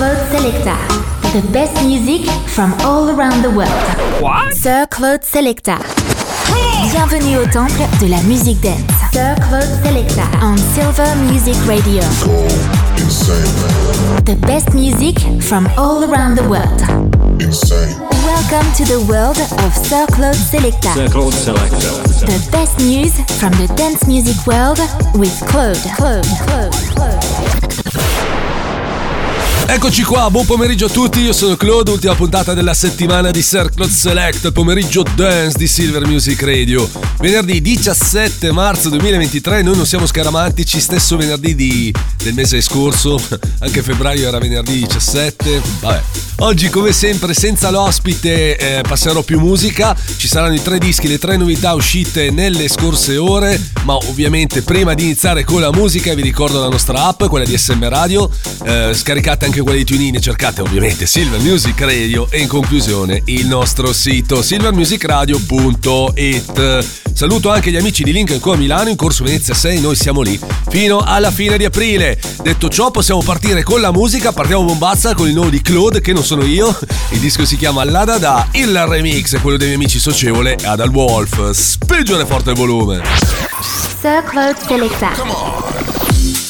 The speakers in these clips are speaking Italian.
Claude Selecta. The best music from all around the world. What? Sir Claude Selecta. Bienvenue au temple de la musique dance. Sir Claude Selecta on Silver Music Radio. The best music from all around the world. Welcome to the world of Sir Claude Selecta. Sir Claude Selecta. The best news from the dance music world with Claude. Claude. Claude. Claude. Eccoci qua, buon pomeriggio a tutti, io sono Claude, ultima puntata della settimana di Sir Claude Select, pomeriggio dance di Silver Music Radio. Venerdì 17 marzo 2023, noi non siamo scaramantici, stesso venerdì di, del mese scorso, anche febbraio era venerdì 17, vabbè. Oggi come sempre senza l'ospite eh, passerò più musica, ci saranno i tre dischi, le tre novità uscite nelle scorse ore, ma ovviamente prima di iniziare con la musica vi ricordo la nostra app, quella di SM Radio, eh, scaricate anche quella di TuneIn e cercate ovviamente Silver Music Radio e in conclusione il nostro sito silvermusicradio.it. Saluto anche gli amici di Link Co a Milano in corso Venezia 6, noi siamo lì fino alla fine di aprile. Detto ciò possiamo partire con la musica, partiamo bombazza con il nuovo di Claude che non sono io, il disco si chiama La Dada, il remix è quello dei miei amici Socievole e Adal Wolf, spingere forte il volume. Sir Claude Selecta. This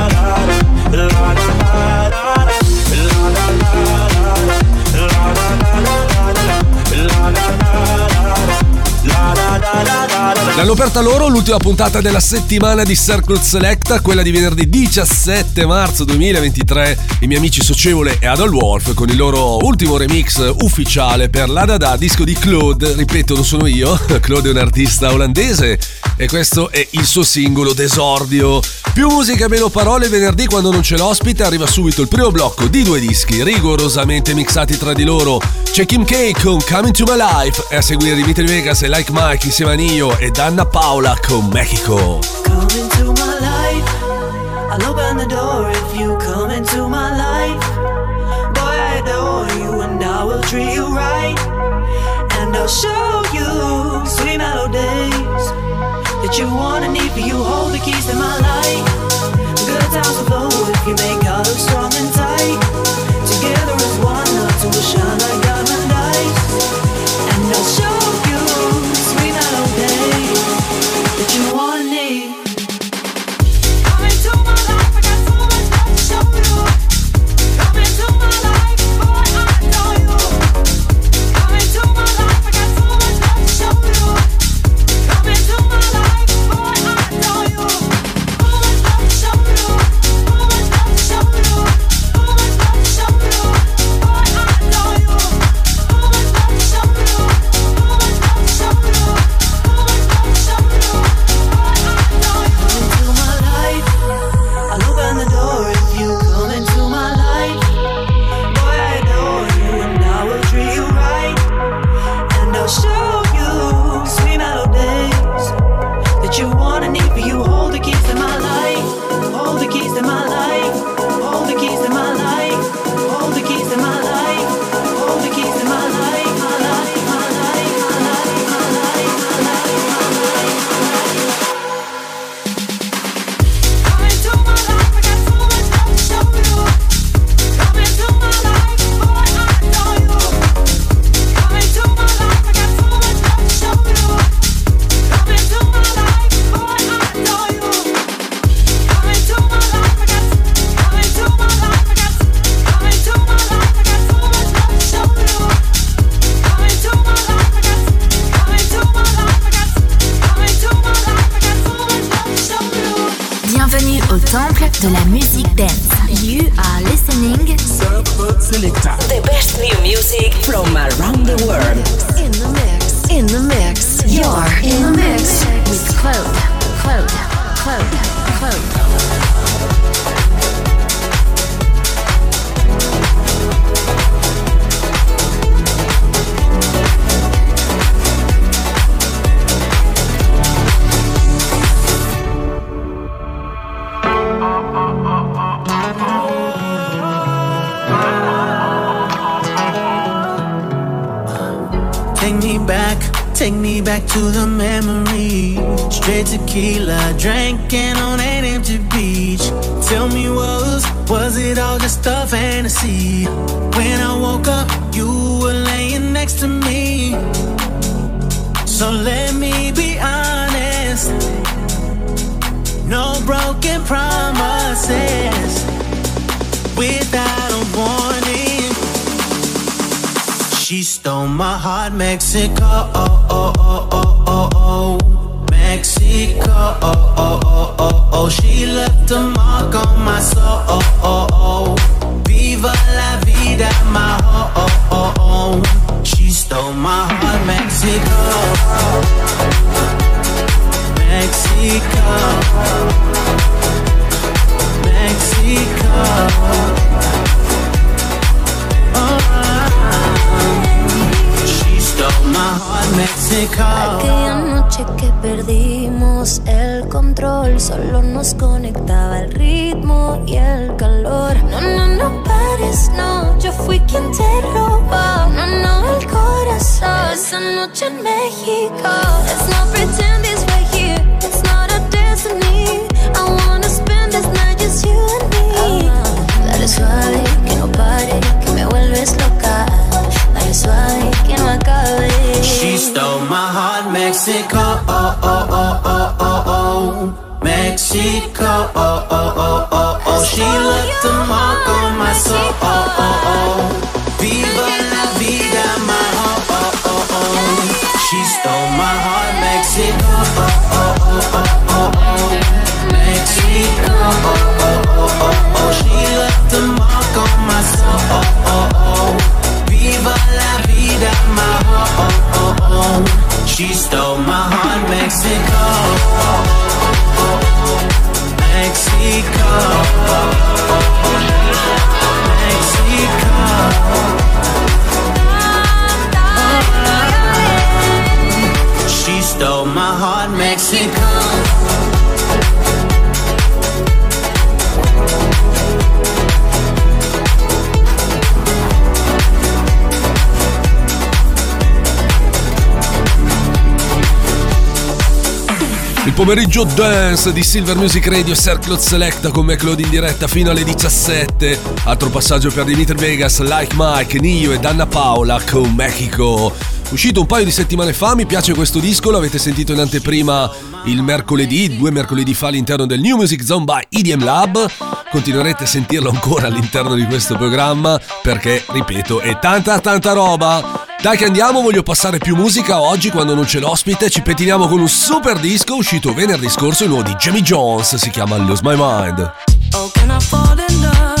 L'hanno aperta loro l'ultima puntata della settimana di Circle Selecta, quella di venerdì 17 marzo 2023, i miei amici Socievole e Adol Wolf con il loro ultimo remix ufficiale per la Dada, disco di Claude, ripeto non sono io, Claude è un artista olandese e questo è il suo singolo d'esordio. Più musica meno parole, venerdì quando non c'è l'ospite arriva subito il primo blocco di due dischi rigorosamente mixati tra di loro. C'è Kim K con Coming to My Life e a seguire Dimitri Vegas e Like Mike insieme a Nio e Danna Paola con Mexico. Come into my life. I'll open the door if you come into my life. Boy, I adore you and I will treat you right. And I'll show you sweet melodies that you want and need for you. Hold the keys to my life. Good times will flow if you make our love strong and tight. Together as one, love to shine like diamond eyes. And I'll show music from around the world. Fantasy? When I woke up, you were laying next to me. So let me be honest. No broken promises. Without a warning. She stole my heart, Mexico. Oh, oh, oh, oh, oh, oh. Mexico. Oh, oh, oh, oh, oh. She left a mark on my soul. Oh, oh, oh. Mexico. Mexico. Aquella noche que perdimos el control, solo nos conectaba el ritmo y el calor. No, no, no pares, no, yo fui quien te robó. No, no, el corazón. Esa noche en México. Let's not pretend this right here. It's not a destiny. I wanna spend this night just you and me. Dale suave, que no pare, que me vuelves loca. Dale suave, que no acabe. Mexico. Oh, oh, oh, oh, oh, oh. Mexico. Oh, oh, oh, oh, oh. She left a mark on my soul. Oh, oh, oh. Viva la vida, my oh, oh, oh, oh. She stole my heart, Mexico. Oh, oh, oh, oh, oh, She stole my heart, Mexico. Mexico. Il pomeriggio dance di Silver Music Radio Circle Selecta con me Claude in diretta fino alle 17. Altro passaggio per Dimitri Vegas, Like Mike, Nio e Danna Paola con Mexico. Uscito un paio di settimane fa, mi piace questo disco, l'avete sentito in anteprima il mercoledì, due mercoledì fa all'interno del New Music Zone by EDM Lab. Continuerete a sentirlo ancora all'interno di questo programma perché, ripeto, è tanta tanta roba. Dai che andiamo, voglio passare più musica oggi quando non c'è l'ospite, ci pettiniamo con un super disco uscito venerdì scorso, il nuovo di Jamie Jones, si chiama Lose My Mind. Oh,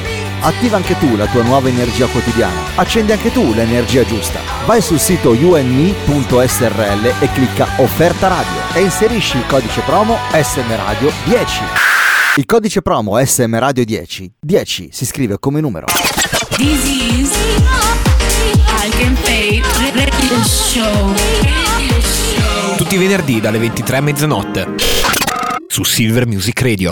Attiva anche tu la tua nuova energia quotidiana. Accendi anche tu l'energia giusta. Vai sul sito unme.srl e clicca Offerta Radio e inserisci il codice promo SM Radio 10. Il codice promo SM Radio 10, 10 si scrive come numero. This is Radio Show. Tutti i venerdì dalle 23 a mezzanotte. Su Silver Music Radio.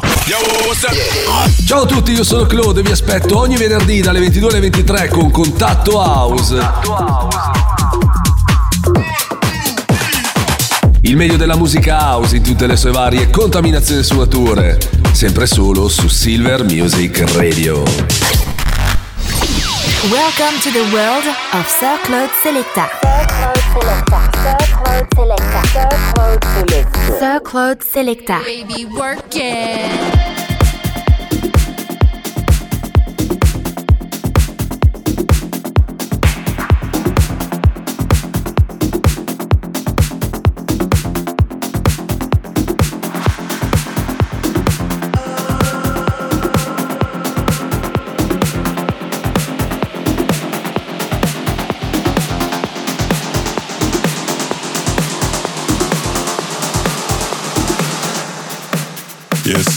Ciao a tutti, io sono Claude e vi aspetto ogni venerdì dalle 22 alle 23 con Contatto House. Il meglio della musica house in tutte le sue varie contaminazioni e sfumature. Sempre solo su Silver Music Radio. Welcome to the world of Sir Claude Selecta. Sir Claude Selecta. Claude Selecta. Sir Claude Selecta. Sir Claude Selecta. Baby.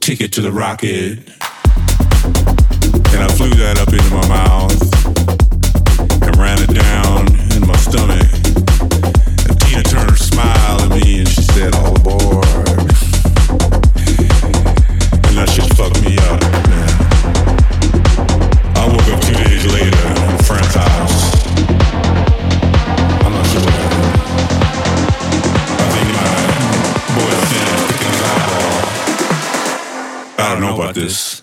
ticket to the rocket. And I flew that up into my mouth and ran it down in my stomach. I don't know about this.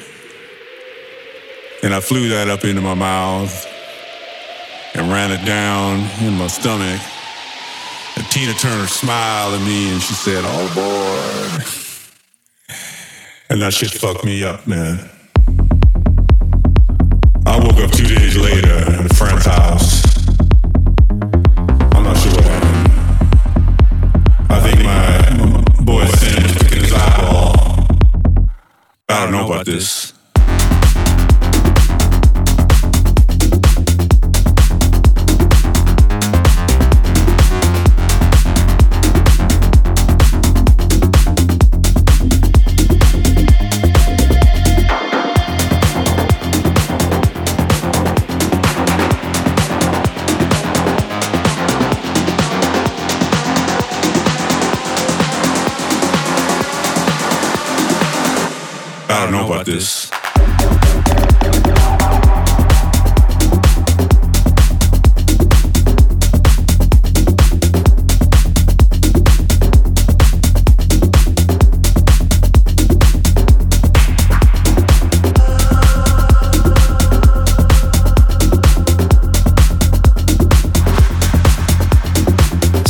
And I flew that up into my mouth and ran it down in my stomach. And Tina Turner smiled at me and she said, oh, All aboard. And that shit fucked me up, man.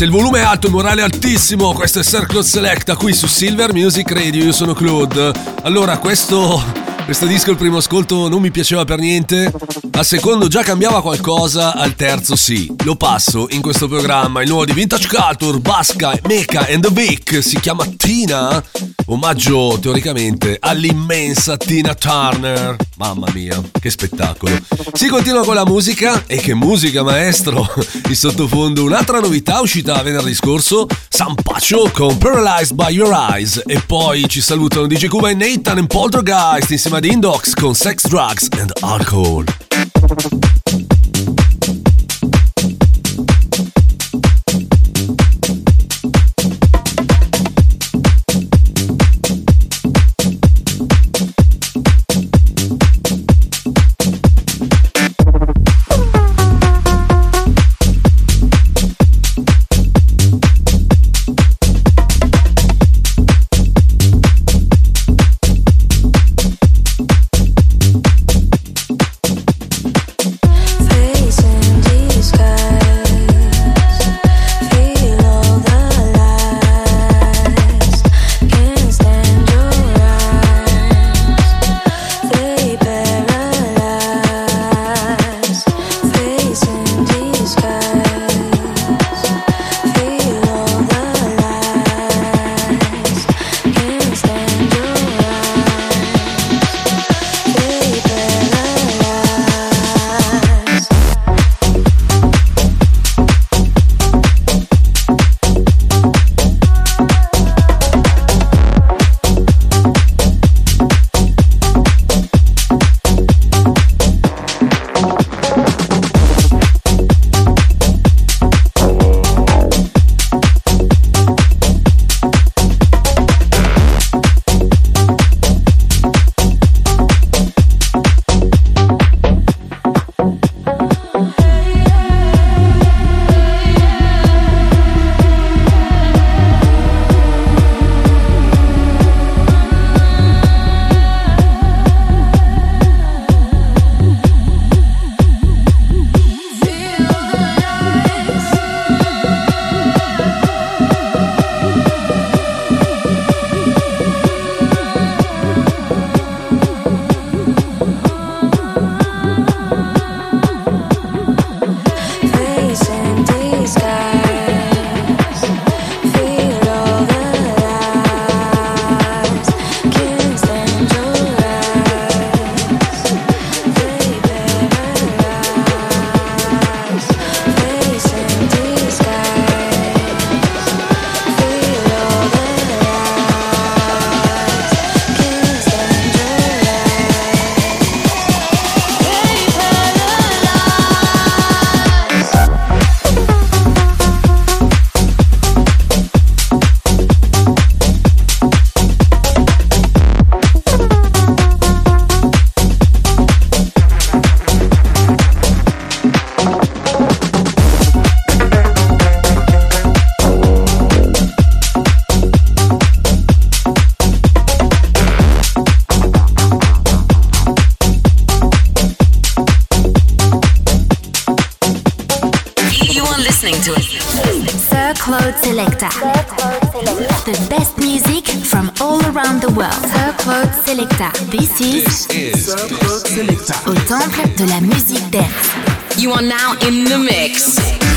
Se il volume è alto, il morale è altissimo. Questo è Circle Selecta qui su Silver Music Radio. Io sono Claude. Allora, questo. Questo disco al primo ascolto non mi piaceva per niente, al secondo già cambiava qualcosa, al terzo sì. Lo passo in questo programma, il nuovo di Vintage Culture, Basca, Mecha and the Vic, si chiama Tina, omaggio teoricamente all'immensa Tina Turner. Mamma mia, che spettacolo. Si continua con la musica, e che musica maestro! In sottofondo un'altra novità uscita venerdì scorso, San Pacio con Paralyzed by Your Eyes, e poi ci salutano DJ Cuba e Nathan and Poltergeist insieme ad Indox con Sex, Drugs and Alcohol. Now in the mix.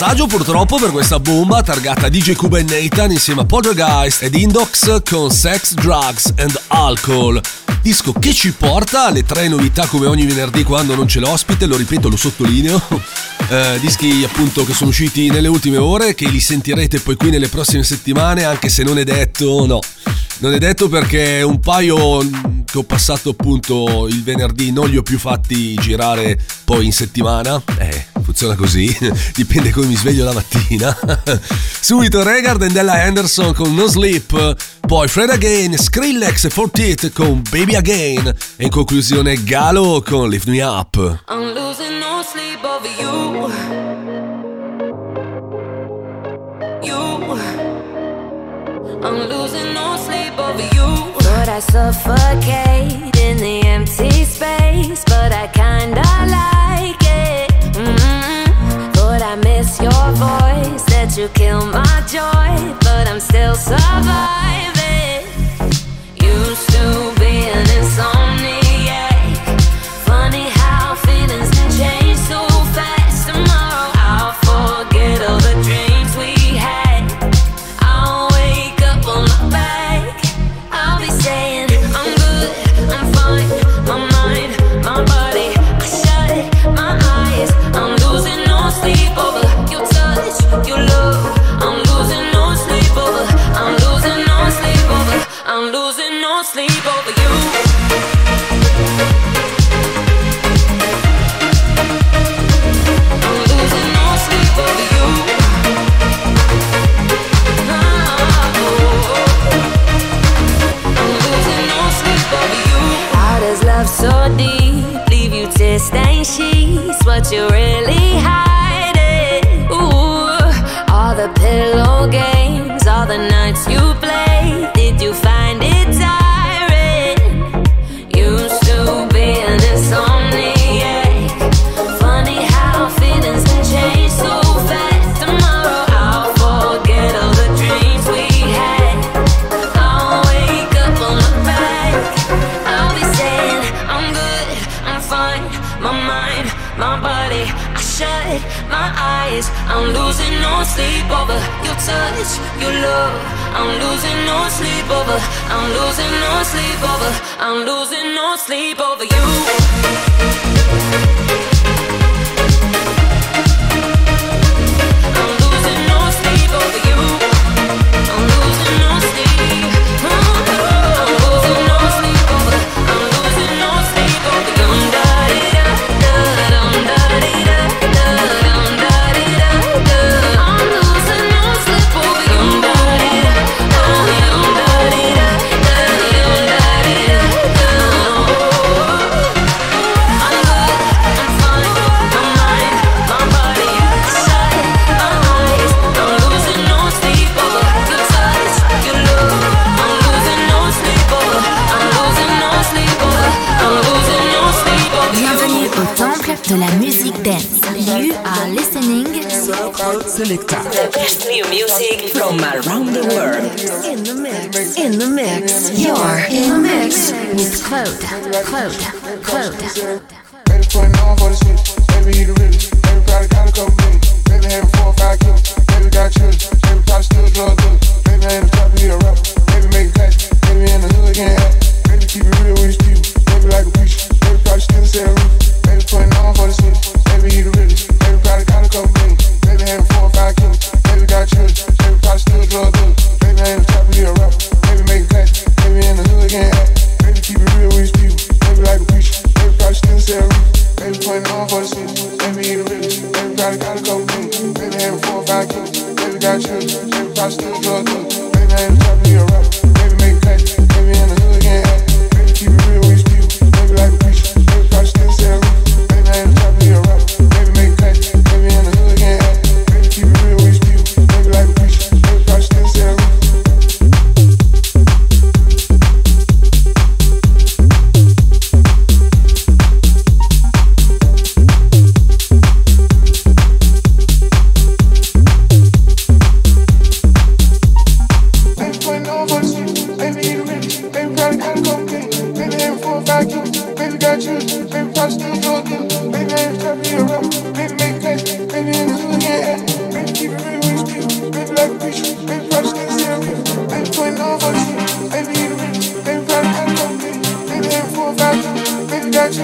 Passaggio purtroppo per questa bomba targata DJ Cuba e Nathan insieme a Poltergeist ed Indox con Sex, Drugs and Alcohol. Disco che ci porta alle tre novità come ogni venerdì quando non c'è l'ospite, lo ripeto, lo sottolineo. Eh, dischi appunto che sono usciti nelle ultime ore, che li sentirete poi qui nelle prossime settimane, anche se non è detto, no. Non è detto perché un paio che ho passato appunto il venerdì non li ho più fatti girare poi in settimana. Eh, funziona così, dipende come mi sveglio la mattina. Subito Regard e Della Anderson con No Sleep, poi Fred Again, Skrillex e Fortit con Baby Again e in conclusione Galo con Lift Me Up. I'm losing no sleep over you. You. I'm losing no sleep over you. Thought I suffocate in the empty space, but I kinda like voice, that you kill my joy, but I'm still surviving. de la musique dance. You are listening Soulcloud Selector. The best new music from around the world. In the mix. In the mix. You're in the mix with Claude. Claude. Claude.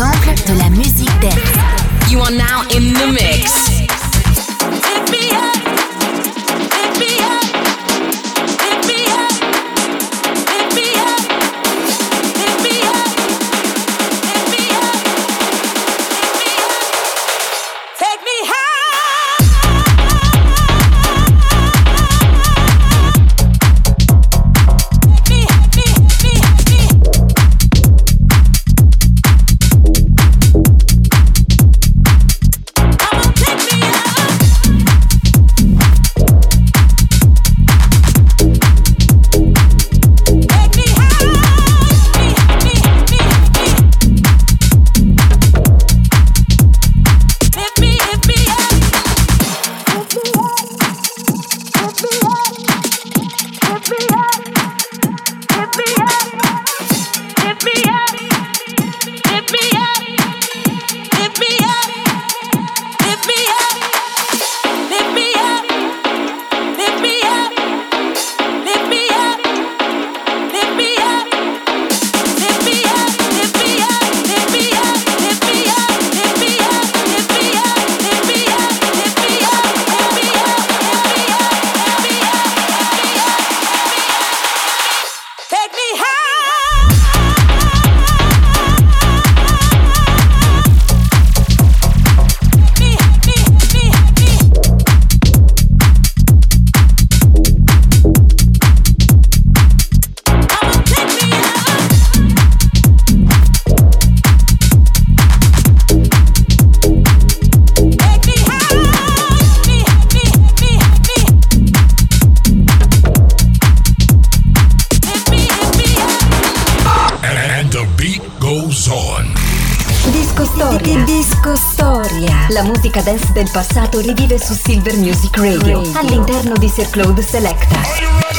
De la musique dance. You are now in dance del passato rivive su Silver Music Radio all'interno di Sir Claude Selecta.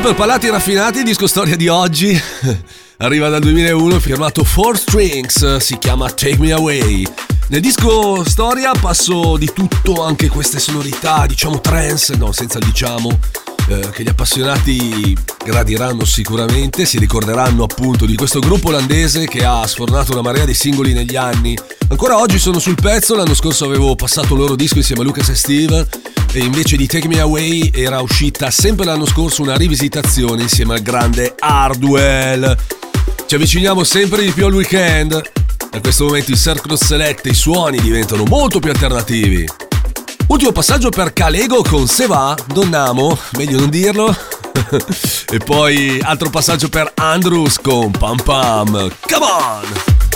Per palati raffinati, il disco storia di oggi arriva dal 2001, firmato Four Strings, si chiama Take Me Away. Nel disco storia passo di tutto, anche queste sonorità, diciamo trance, no, senza diciamo, eh, che gli appassionati gradiranno sicuramente, si ricorderanno appunto di questo gruppo olandese che ha sfornato una marea di singoli negli anni. Ancora oggi sono sul pezzo, l'anno scorso avevo passato il loro disco insieme a Lucas e Steve e invece di Take Me Away era uscita sempre l'anno scorso una rivisitazione insieme al grande Hardwell. Ci avviciniamo sempre di più al weekend. Da questo momento il Circle Select e i suoni diventano molto più alternativi. Ultimo passaggio per Calego con Se va, Donnamo, meglio non dirlo. e poi altro passaggio per Andrews con Pam Pam. Come on!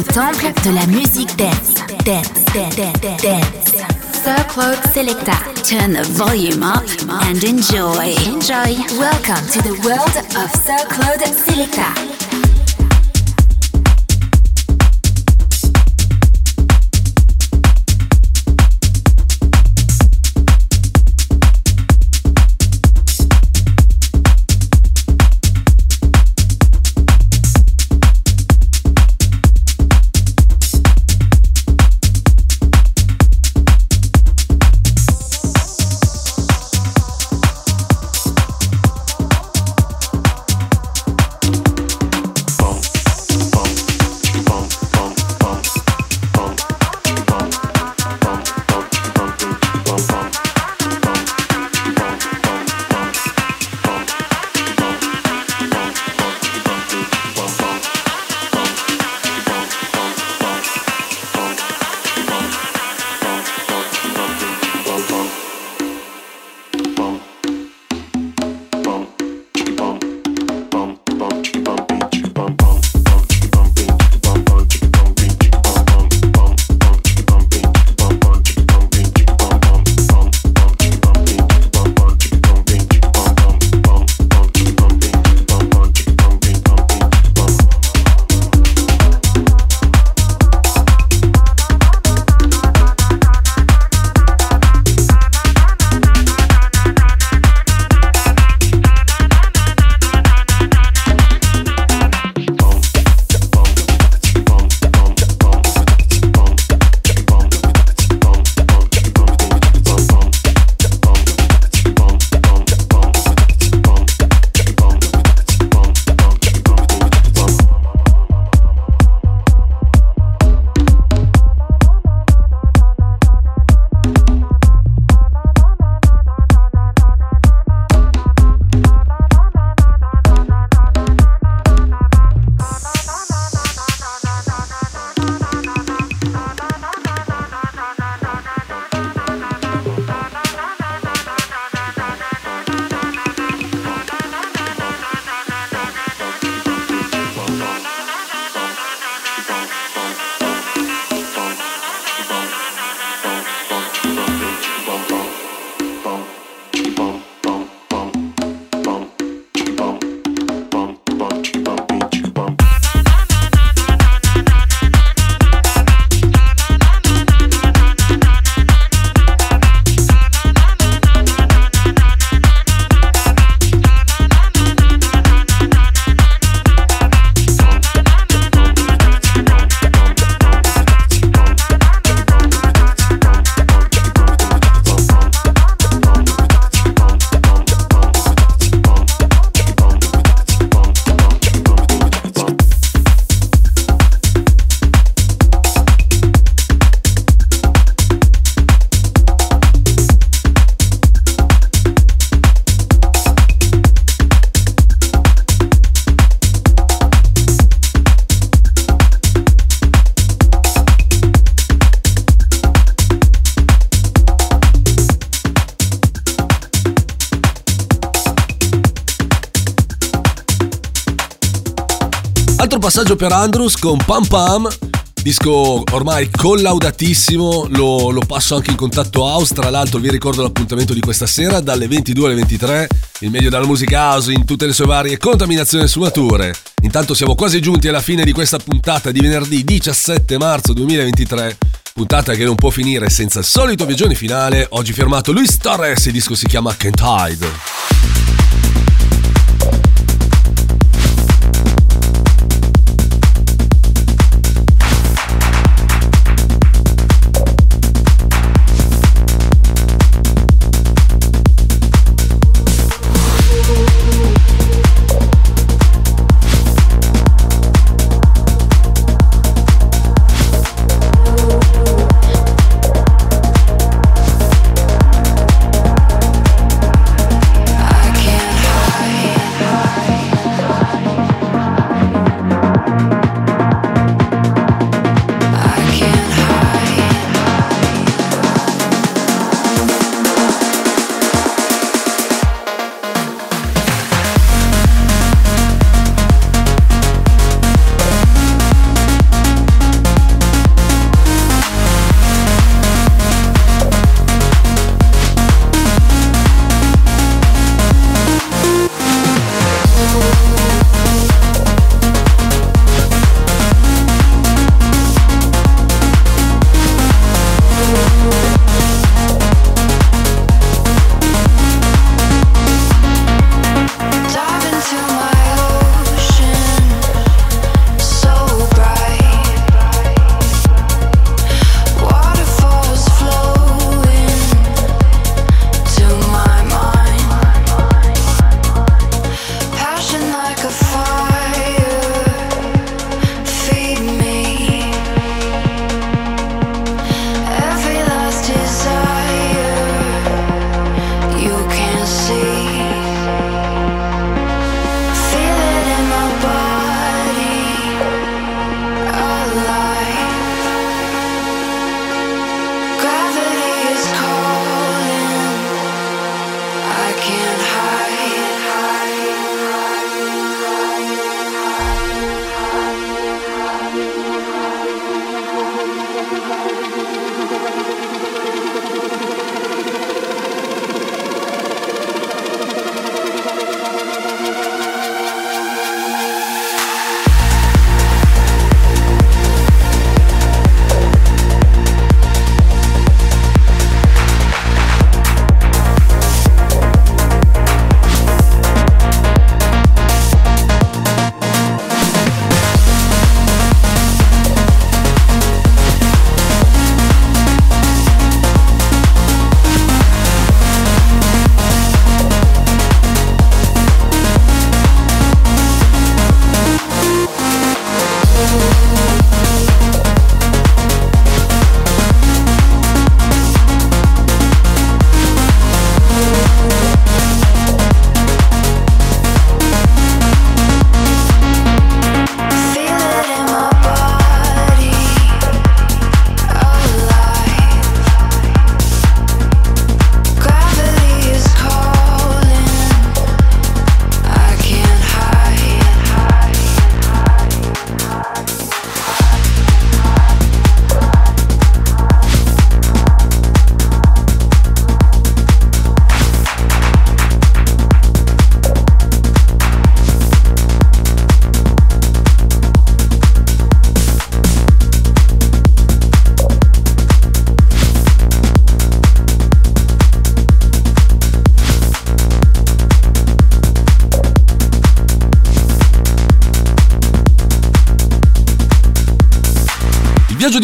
Au temple de la musique dance. Dance, dance, dance, dance. Sir Claude Selecta. Turn the volume up and enjoy. Enjoy. Welcome to the world of Sir Claude Selecta. Passaggio per Andrews con Pam Pam. Disco ormai collaudatissimo, lo, lo passo anche in contatto house. Tra l'altro, vi ricordo l'appuntamento di questa sera dalle 22 alle 23. Il meglio della musica house in tutte le sue varie contaminazioni e sfumature. Intanto, siamo quasi giunti alla fine di questa puntata di venerdì 17 marzo 2023. Puntata che non può finire senza il solito viaggione finale. Oggi firmato Luis Torres, il disco si chiama Can't Hide.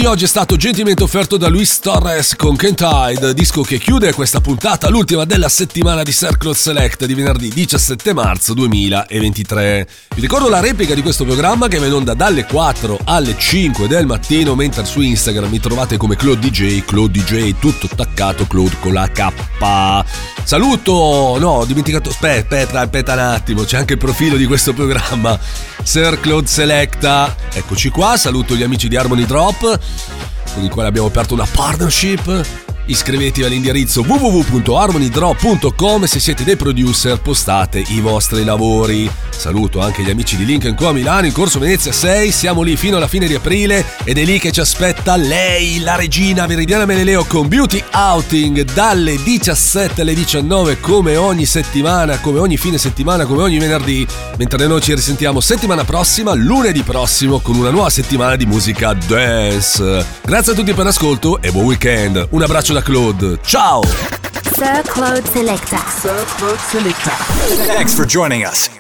Oggi è stato gentilmente offerto da Luis Torres con Can't Hide, disco che chiude questa puntata, l'ultima della settimana di Circle Select di venerdì 17 marzo 2023. Vi ricordo la replica di questo programma che va in onda dalle 4 alle 5 del mattino, mentre su Instagram mi trovate come Claude DJ, Claude DJ, tutto attaccato, Claude con la K. Saluto, no, ho dimenticato, aspetta, aspetta un attimo, c'è anche il profilo di questo programma, Sir Claude Selecta. Eccoci qua, saluto gli amici di Harmony Drop, con i quali abbiamo aperto una partnership. Iscrivetevi all'indirizzo www.harmonydrop.com se siete dei producer postate i vostri lavori. Saluto anche gli amici di Link Co a Milano in corso Venezia 6. Siamo lì fino alla fine di aprile ed è lì che ci aspetta lei, la regina Veridiana Meneleo con Beauty Outing dalle 17 alle 19 come ogni settimana, come ogni fine settimana, come ogni venerdì. Mentre noi ci risentiamo settimana prossima, lunedì prossimo, con una nuova settimana di musica dance. Grazie a tutti per l'ascolto e buon weekend. Un abbraccio da Claude. Ciao! Sir Claude Selecta. Sir Claude Selecta. Thanks for joining us.